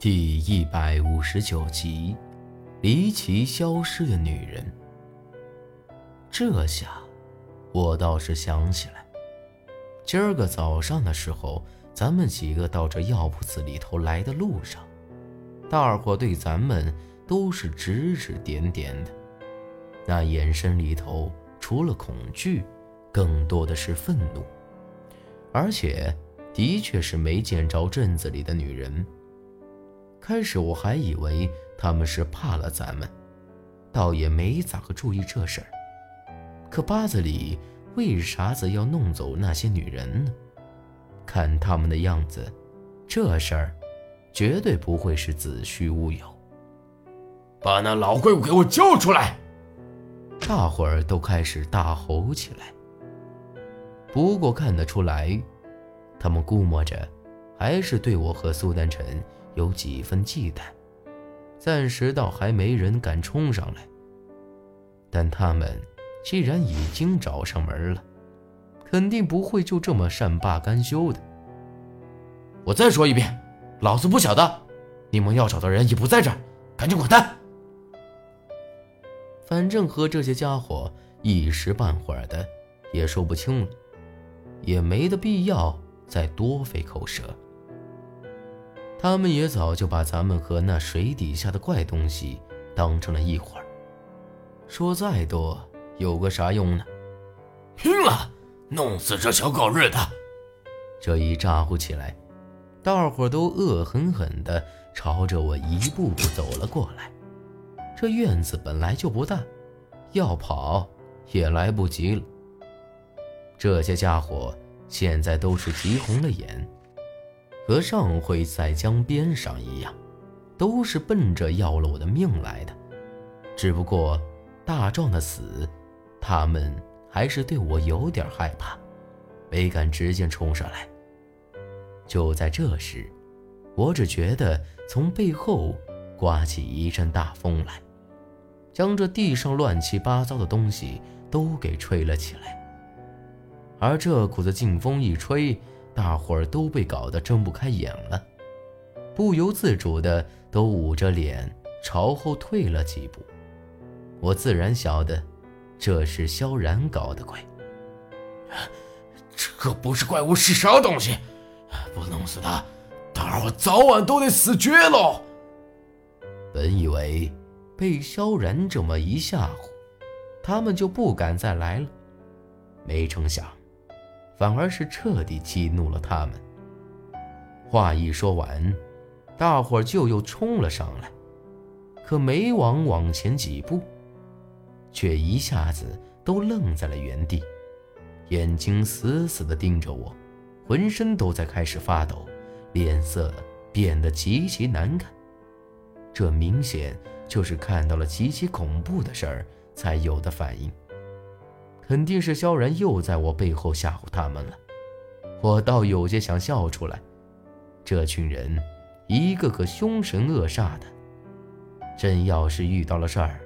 第一百五十九集，离奇消失的女人。这下，我倒是想起来，今儿个早上的时候，咱们几个到这药铺子里头来的路上，大伙对咱们都是指指点点的，那眼神里头除了恐惧，更多的是愤怒，而且的确是没见着镇子里的女人。开始我还以为他们是怕了咱们，倒也没咋个注意这事儿。可八子里为啥子要弄走那些女人呢？看他们的样子，这事儿绝对不会是子虚乌有。把那老怪物给我交出来！大伙儿都开始大吼起来。不过看得出来，他们估摸着还是对我和苏丹晨。有几分忌惮，暂时倒还没人敢冲上来。但他们既然已经找上门了，肯定不会就这么善罢甘休的。我再说一遍，老子不晓得，你们要找的人也不在这儿，赶紧滚蛋！反正和这些家伙一时半会儿的也说不清了，也没的必要再多费口舌。他们也早就把咱们和那水底下的怪东西当成了一伙儿，说再多有个啥用呢？拼了，弄死这小狗日的！这一咋呼起来，大伙都恶狠狠地朝着我一步步走了过来。这院子本来就不大，要跑也来不及了。这些家伙现在都是急红了眼。和上回在江边上一样，都是奔着要了我的命来的。只不过大壮的死，他们还是对我有点害怕，没敢直接冲上来。就在这时，我只觉得从背后刮起一阵大风来，将这地上乱七八糟的东西都给吹了起来。而这股子劲风一吹，大伙儿都被搞得睁不开眼了，不由自主的都捂着脸朝后退了几步。我自然晓得，这是萧然搞的鬼。这不是怪物是啥东西？不弄死他，大伙早晚都得死绝喽！本以为被萧然这么一吓唬，他们就不敢再来了，没成想。反而是彻底激怒了他们。话一说完，大伙儿就又冲了上来，可没往往前几步，却一下子都愣在了原地，眼睛死死地盯着我，浑身都在开始发抖，脸色变得极其难看。这明显就是看到了极其恐怖的事儿才有的反应。肯定是萧然又在我背后吓唬他们了，我倒有些想笑出来。这群人，一个个凶神恶煞的，真要是遇到了事儿，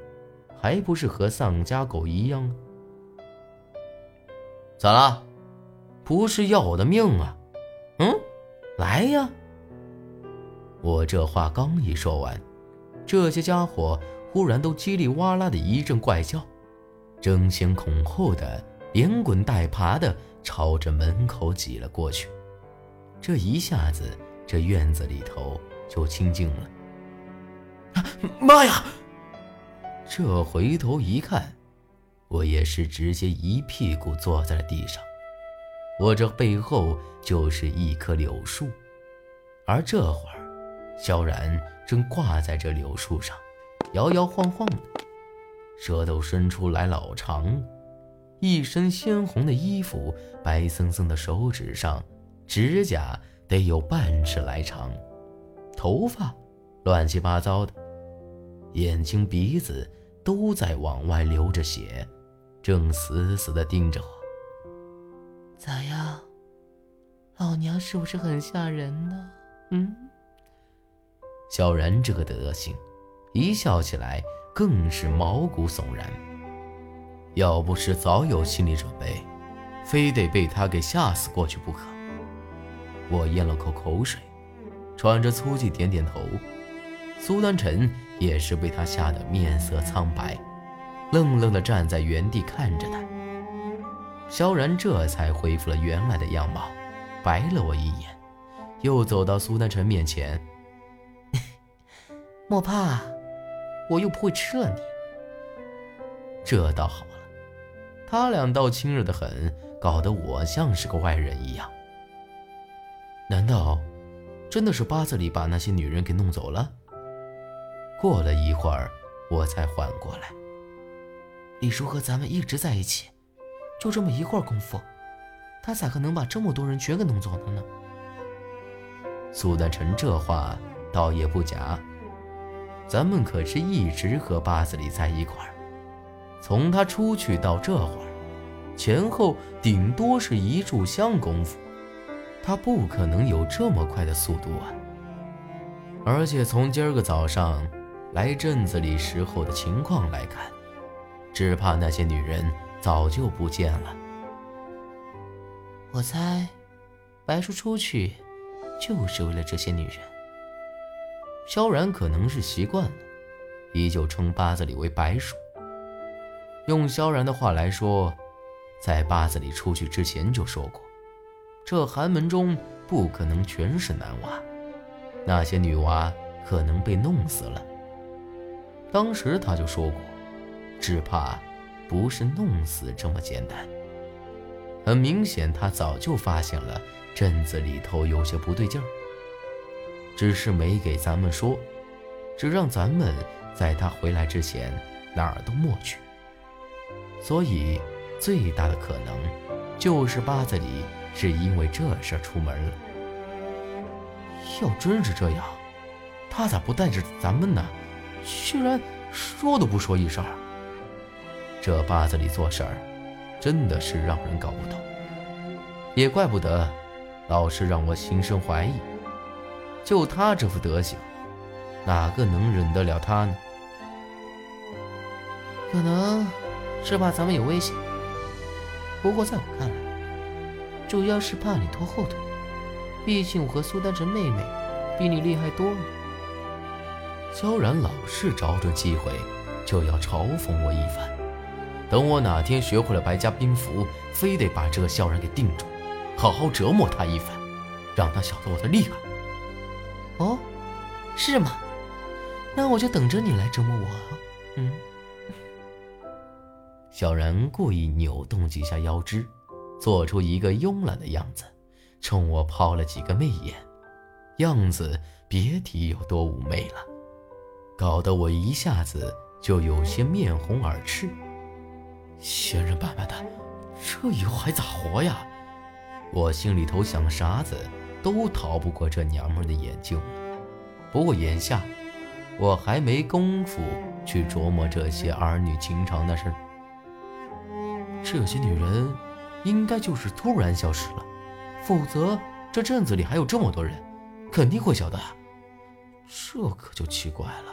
还不是和丧家狗一样？咋了？不是要我的命啊？嗯，来呀！我这话刚一说完，这些家伙忽然都叽里哇啦的一阵怪叫。争先恐后的，连滚带爬的朝着门口挤了过去。这一下子，这院子里头就清静了。妈呀！这回头一看，我也是直接一屁股坐在了地上。我这背后就是一棵柳树，而这会儿，萧然正挂在这柳树上，摇摇晃晃的。舌头伸出来老长，一身鲜红的衣服，白森森的手指上，指甲得有半尺来长，头发乱七八糟的，眼睛鼻子都在往外流着血，正死死的盯着我。咋样，老娘是不是很吓人呢？嗯。小然这个德行，一笑起来。更是毛骨悚然。要不是早有心理准备，非得被他给吓死过去不可。我咽了口口水，喘着粗气点点头。苏丹臣也是被他吓得面色苍白，愣愣地站在原地看着他。萧然这才恢复了原来的样貌，白了我一眼，又走到苏丹臣面前：“ 莫怕，我又不会吃了你。”这倒好了，他俩倒亲热的很，搞得我像是个外人一样。难道真的是八字里把那些女人给弄走了？过了一会儿，我才缓过来。李叔和咱们一直在一起，就这么一会儿功夫，他咋可能把这么多人全给弄走了呢？苏丹臣这话倒也不假，咱们可是一直和八字里在一块儿。从他出去到这会儿，前后顶多是一炷香功夫，他不可能有这么快的速度啊！而且从今儿个早上来镇子里时候的情况来看，只怕那些女人早就不见了。我猜，白叔出去就是为了这些女人。萧然可能是习惯了，依旧称八字里为白鼠。用萧然的话来说，在八子里出去之前就说过，这寒门中不可能全是男娃，那些女娃可能被弄死了。当时他就说过，只怕不是弄死这么简单。很明显，他早就发现了镇子里头有些不对劲儿，只是没给咱们说，只让咱们在他回来之前哪儿都没去。所以，最大的可能就是八子里是因为这事出门了。要真是这样，他咋不带着咱们呢？居然说都不说一声。这八子里做事儿，真的是让人搞不懂。也怪不得，老是让我心生怀疑。就他这副德行，哪个能忍得了他呢？可能。是怕咱们有危险，不过在我看来，主要是怕你拖后腿。毕竟我和苏丹晨妹妹比你厉害多了。萧然老是找准机会就要嘲讽我一番，等我哪天学会了白家兵符，非得把这个萧然给定住，好好折磨他一番，让他晓得我的厉害。哦，是吗？那我就等着你来折磨我。嗯。小然故意扭动几下腰肢，做出一个慵懒的样子，冲我抛了几个媚眼，样子别提有多妩媚了，搞得我一下子就有些面红耳赤。仙人板板的，这以后还咋活呀？我心里头想啥子都逃不过这娘们的眼睛。不过眼下，我还没工夫去琢磨这些儿女情长的事。这些女人，应该就是突然消失了，否则这镇子里还有这么多人，肯定会晓得。这可就奇怪了。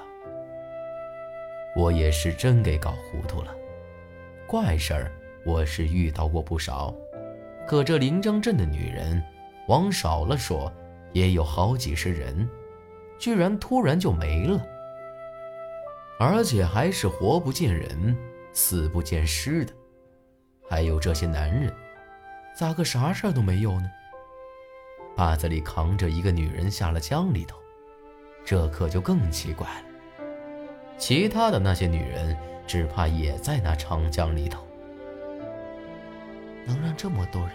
我也是真给搞糊涂了。怪事儿我是遇到过不少，可这临江镇的女人，往少了说也有好几十人，居然突然就没了，而且还是活不见人，死不见尸的。还有这些男人，咋个啥事儿都没有呢？坝子里扛着一个女人下了江里头，这可就更奇怪了。其他的那些女人，只怕也在那长江里头。能让这么多人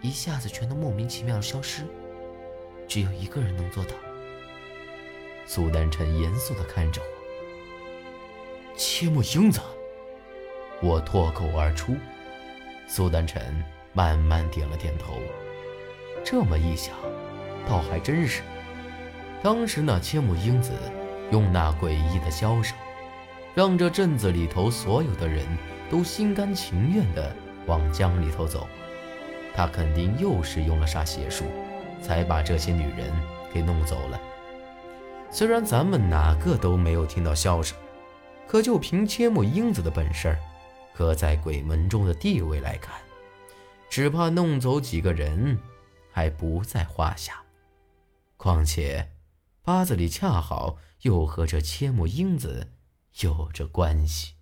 一下子全都莫名其妙的消失，只有一个人能做到。苏丹臣严肃地看着我，切莫英子。我脱口而出。苏丹臣慢慢点了点头。这么一想，倒还真是。当时那千木英子用那诡异的箫声，让这镇子里头所有的人都心甘情愿地往江里头走。他肯定又是用了啥邪术，才把这些女人给弄走了。虽然咱们哪个都没有听到笑声，可就凭千木英子的本事儿。可在鬼门中的地位来看，只怕弄走几个人还不在话下。况且八字里恰好又和这千木英子有着关系。